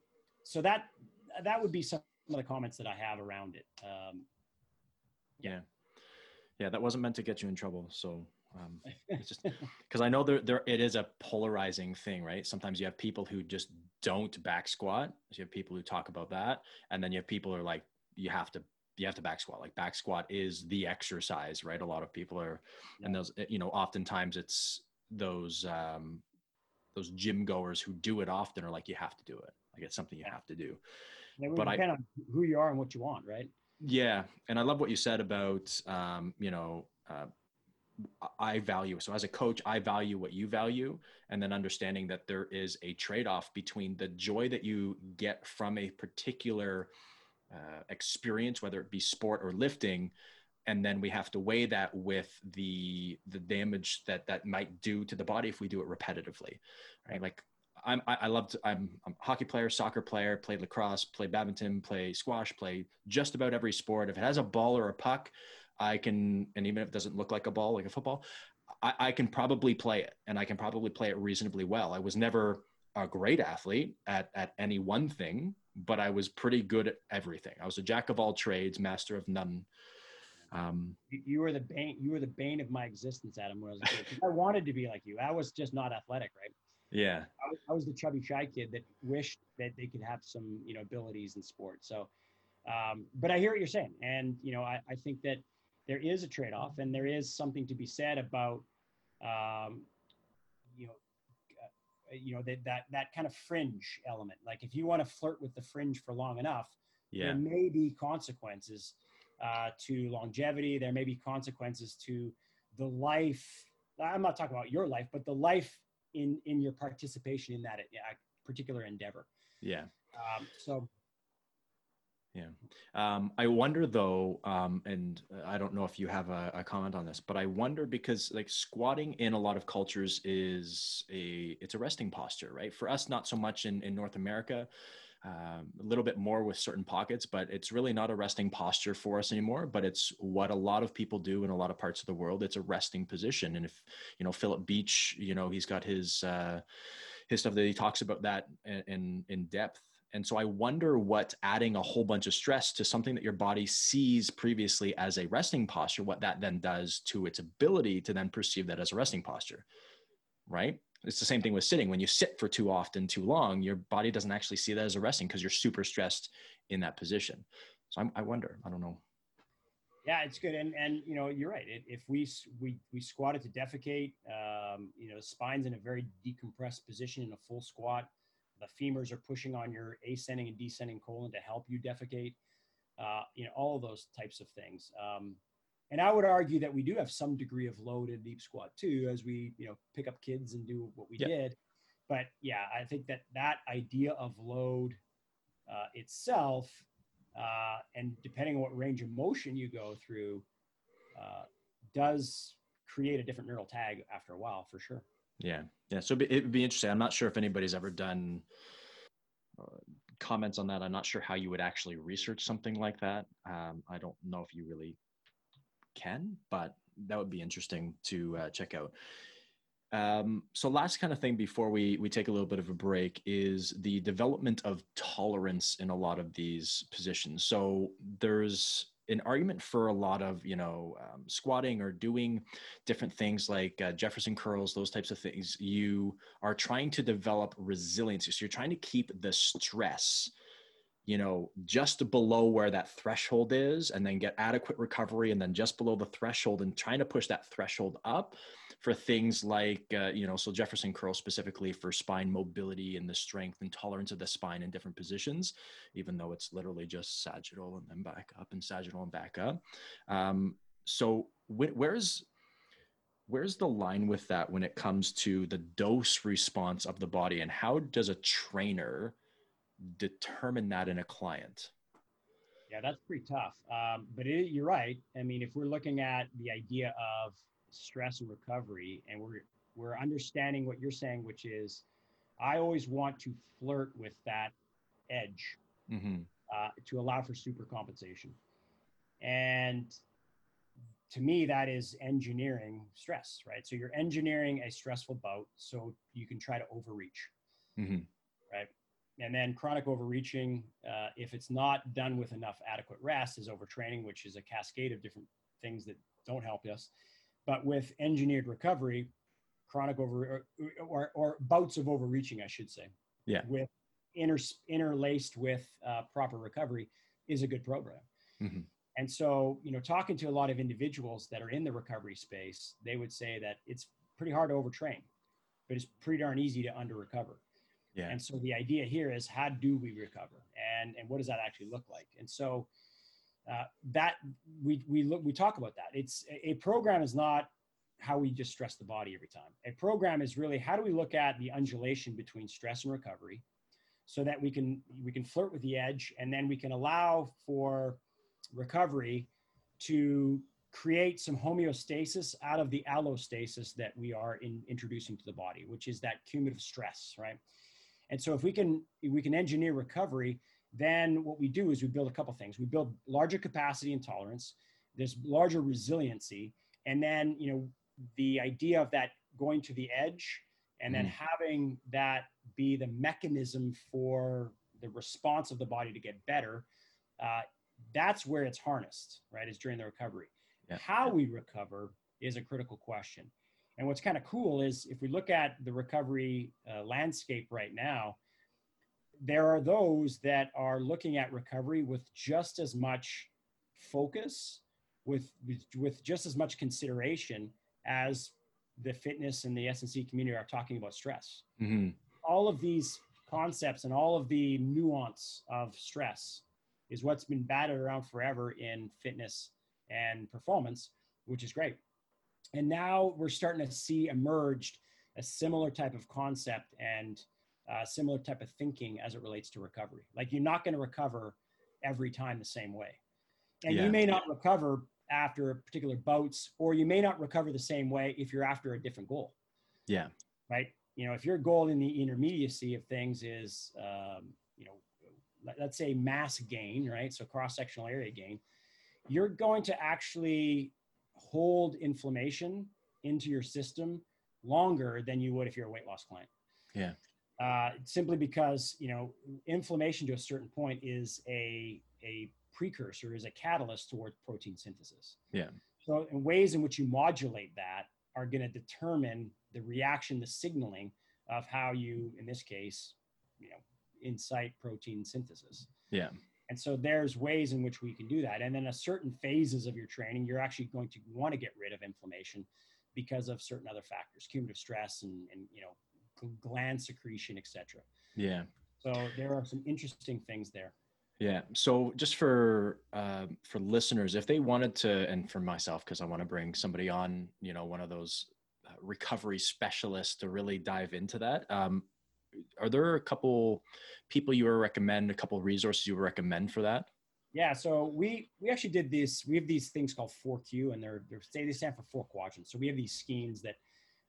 so that that would be some of the comments that I have around it. Um, Yeah. Yeah. That wasn't meant to get you in trouble. So um, it's just because I know there, there, it is a polarizing thing, right? Sometimes you have people who just don't back squat. So you have people who talk about that. And then you have people who are like, you have to, you have to back squat. Like back squat is the exercise, right? A lot of people are, and those, eh, you know, oftentimes it's those, um, those gym goers who do it often are like, you have to do it. Like it's something you have to do. it would But I- depend on who you are and what you want, right? Yeah, and I love what you said about um, you know uh, I value. So as a coach, I value what you value, and then understanding that there is a trade-off between the joy that you get from a particular uh, experience, whether it be sport or lifting, and then we have to weigh that with the the damage that that might do to the body if we do it repetitively, right? Like I'm I, I love to, I'm, I'm a hockey player, soccer player, played lacrosse, played badminton, play squash, play just about every sport. If it has a ball or a puck, I can, and even if it doesn't look like a ball, like a football, I, I can probably play it and I can probably play it reasonably well. I was never a great athlete at, at any one thing, but I was pretty good at everything. I was a jack of all trades, master of none. Um, You, were the bane. You were the bane of my existence, Adam. When I was a kid, I wanted to be like you. I was just not athletic, right? Yeah. I was, I was the chubby shy kid that wished that they could have some you know abilities in sports. So, um, but I hear what you're saying, and you know I, I think that there is a trade off, and there is something to be said about um, you know uh, you know that that that kind of fringe element. Like if you want to flirt with the fringe for long enough, Yeah. there may be consequences uh, to longevity. There may be consequences to the life. I'm not talking about your life, but the life in in your participation in that particular endeavor. Yeah. Um, so Yeah. Um, I wonder though, um, and I don't know if you have a, a comment on this, but I wonder because like squatting in a lot of cultures is a it's a resting posture, right? For us, not so much in in North America, um, a little bit more with certain pockets, but it's really not a resting posture for us anymore. But it's what a lot of people do in a lot of parts of the world. It's a resting position, and if you know Philip Beach, you know he's got his uh, his stuff that he talks about that in in, in depth and so I wonder what adding a whole bunch of stress to something that your body sees previously as a resting posture, what that then does to its ability to then perceive that as a resting posture, right? It's the same thing with sitting. When you sit for too often, too long, your body doesn't actually see that as a resting because you're super stressed in that position. So I'm, i wonder, I don't know. Yeah, it's good, and and you know you're right. It, if we we we squatted to defecate, um, you know, spine's in a very decompressed position in a full squat the femurs are pushing on your ascending and descending colon to help you defecate. Uh, you know, all of those types of things. Um, and I would argue that we do have some degree of load in deep squat too, as we you know pick up kids and do what we did. But yeah, I think that that idea of load uh, itself, uh, and depending on what range of motion you go through, uh, does create a different neural tag after a while for sure. Yeah, yeah. So it would be interesting. I'm not sure if anybody's ever done uh, comments on that. I'm not sure how you would actually research something like that. Um, I don't know if you really can, but that would be interesting to uh, check out. Um, so last kind of thing before we we take a little bit of a break is the development of tolerance in a lot of these positions. So there's an argument for a lot of you know um, squatting or doing different things like uh, Jefferson curls, those types of things. You are trying to develop resiliency. So you're trying to keep the stress you know, just below where that threshold is, and then get adequate recovery, and then just below the threshold, and trying to push that threshold up for things like, uh, you know, so Jefferson curl specifically for spine mobility and the strength and tolerance of the spine in different positions, even though it's literally just sagittal and then back up and sagittal and back up. Um, so wh- where's where's the line with that when it comes to the dose response of the body, and how does a trainer determine that in a client? Yeah, that's pretty tough. Um, but it, you're right. I mean, if we're looking at the idea of stress and recovery, and we're we're understanding what you're saying, which is, I always want to flirt with that edge mm-hmm. uh, to allow for super compensation, and to me, that is engineering stress, right? So you're engineering a stressful bout so you can try to overreach, mm-hmm. right? And then chronic overreaching, uh, if it's not done with enough adequate rest, is overtraining, which is a cascade of different things that don't help us. But with engineered recovery, chronic over or, or, or bouts of overreaching, I should say, yeah, with inter, interlaced with uh, proper recovery, is a good program. Mm-hmm. And so, you know, talking to a lot of individuals that are in the recovery space, they would say that it's pretty hard to overtrain, but it's pretty darn easy to under recover. Yeah. And so the idea here is how do we recover, and and what does that actually look like? And so uh, that we we look we talk about that. It's a program is not how we just stress the body every time. A program is really how do we look at the undulation between stress and recovery, so that we can we can flirt with the edge, and then we can allow for recovery to create some homeostasis out of the allostasis that we are in, introducing to the body, which is that cumulative stress, right? And so if we can if we can engineer recovery, then what we do is we build a couple things. We build larger capacity and tolerance. There's larger resiliency, and then you know the idea of that going to the edge and then mm. having that be the mechanism for the response of the body to get better. Uh, that's where it's harnessed, right? Is during the recovery. Yeah. How we recover is a critical question. And what's kind of cool is if we look at the recovery uh, landscape right now, there are those that are looking at recovery with just as much focus, with, with, with just as much consideration as the fitness and the S&C community are talking about stress. Mm-hmm. All of these concepts and all of the nuance of stress is what's been batted around forever in fitness and performance, which is great. And now we're starting to see emerged a similar type of concept and uh, similar type of thinking as it relates to recovery. Like you're not going to recover every time the same way. And yeah. you may not recover after particular bouts, or you may not recover the same way if you're after a different goal. Yeah. Right. You know, if your goal in the intermediacy of things is, um, you know, let's say mass gain, right? So cross sectional area gain, you're going to actually hold inflammation into your system longer than you would if you're a weight loss client. Yeah. uh, simply because you know inflammation to a certain point is a a precursor, is a catalyst towards protein synthesis. Yeah. So, in ways in which you modulate that are going to determine the reaction, the signaling of how you, in this case, you know, incite protein synthesis. Yeah. And so there's ways in which we can do that. And then, a certain phases of your training, you're actually going to want to get rid of inflammation because of certain other factors, cumulative stress and, and you know, gland secretion, etc. Yeah. So there are some interesting things there. Yeah. So just for uh, for listeners, if they wanted to, and for myself, because I want to bring somebody on, you know, one of those uh, recovery specialists to really dive into that. Um, are there a couple people you would recommend, a couple resources you would recommend for that? Yeah, so we we actually did this. We have these things called 4Q, and they're they're they stand for four quadrants. So we have these schemes that,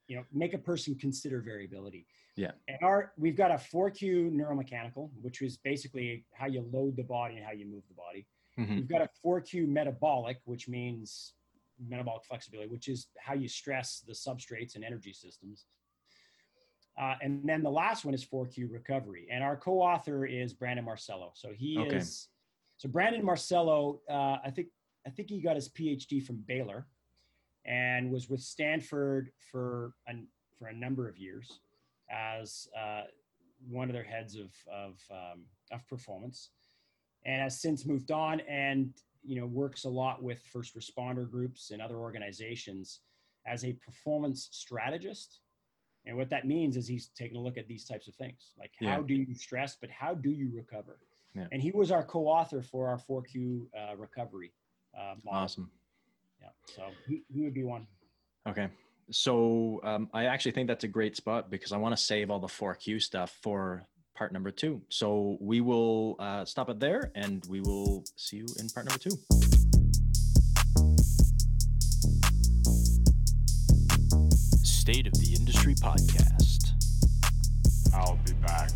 you know, make a person consider variability. Yeah. And our we've got a 4Q neuromechanical, which is basically how you load the body and how you move the body. Mhm. We've got a 4Q metabolic, which means metabolic flexibility, which is how you stress the substrates and energy systems. Uh, and then the last one is 4Q recovery. And our co-author is Brandon Marcello. So he Okay. is so Brandon Marcello, uh, I think I think he got his PhD from Baylor and was with Stanford for an, for a number of years as uh, one of their heads of of, um, of performance, and has since moved on and you know works a lot with first responder groups and other organizations as a performance strategist. And what that means is he's taking a look at these types of things, like Yeah. how do you stress, but how do you recover? Yeah. And he was our co-author for our 4Q uh, recovery uh. Awesome. Yeah, so he, he would be one. Okay. So um, I actually think that's a great spot because I want to save all the 4Q stuff for part number two. So we will uh, stop it there and we will see you in part number two. State of the Industry Podcast. I'll be back.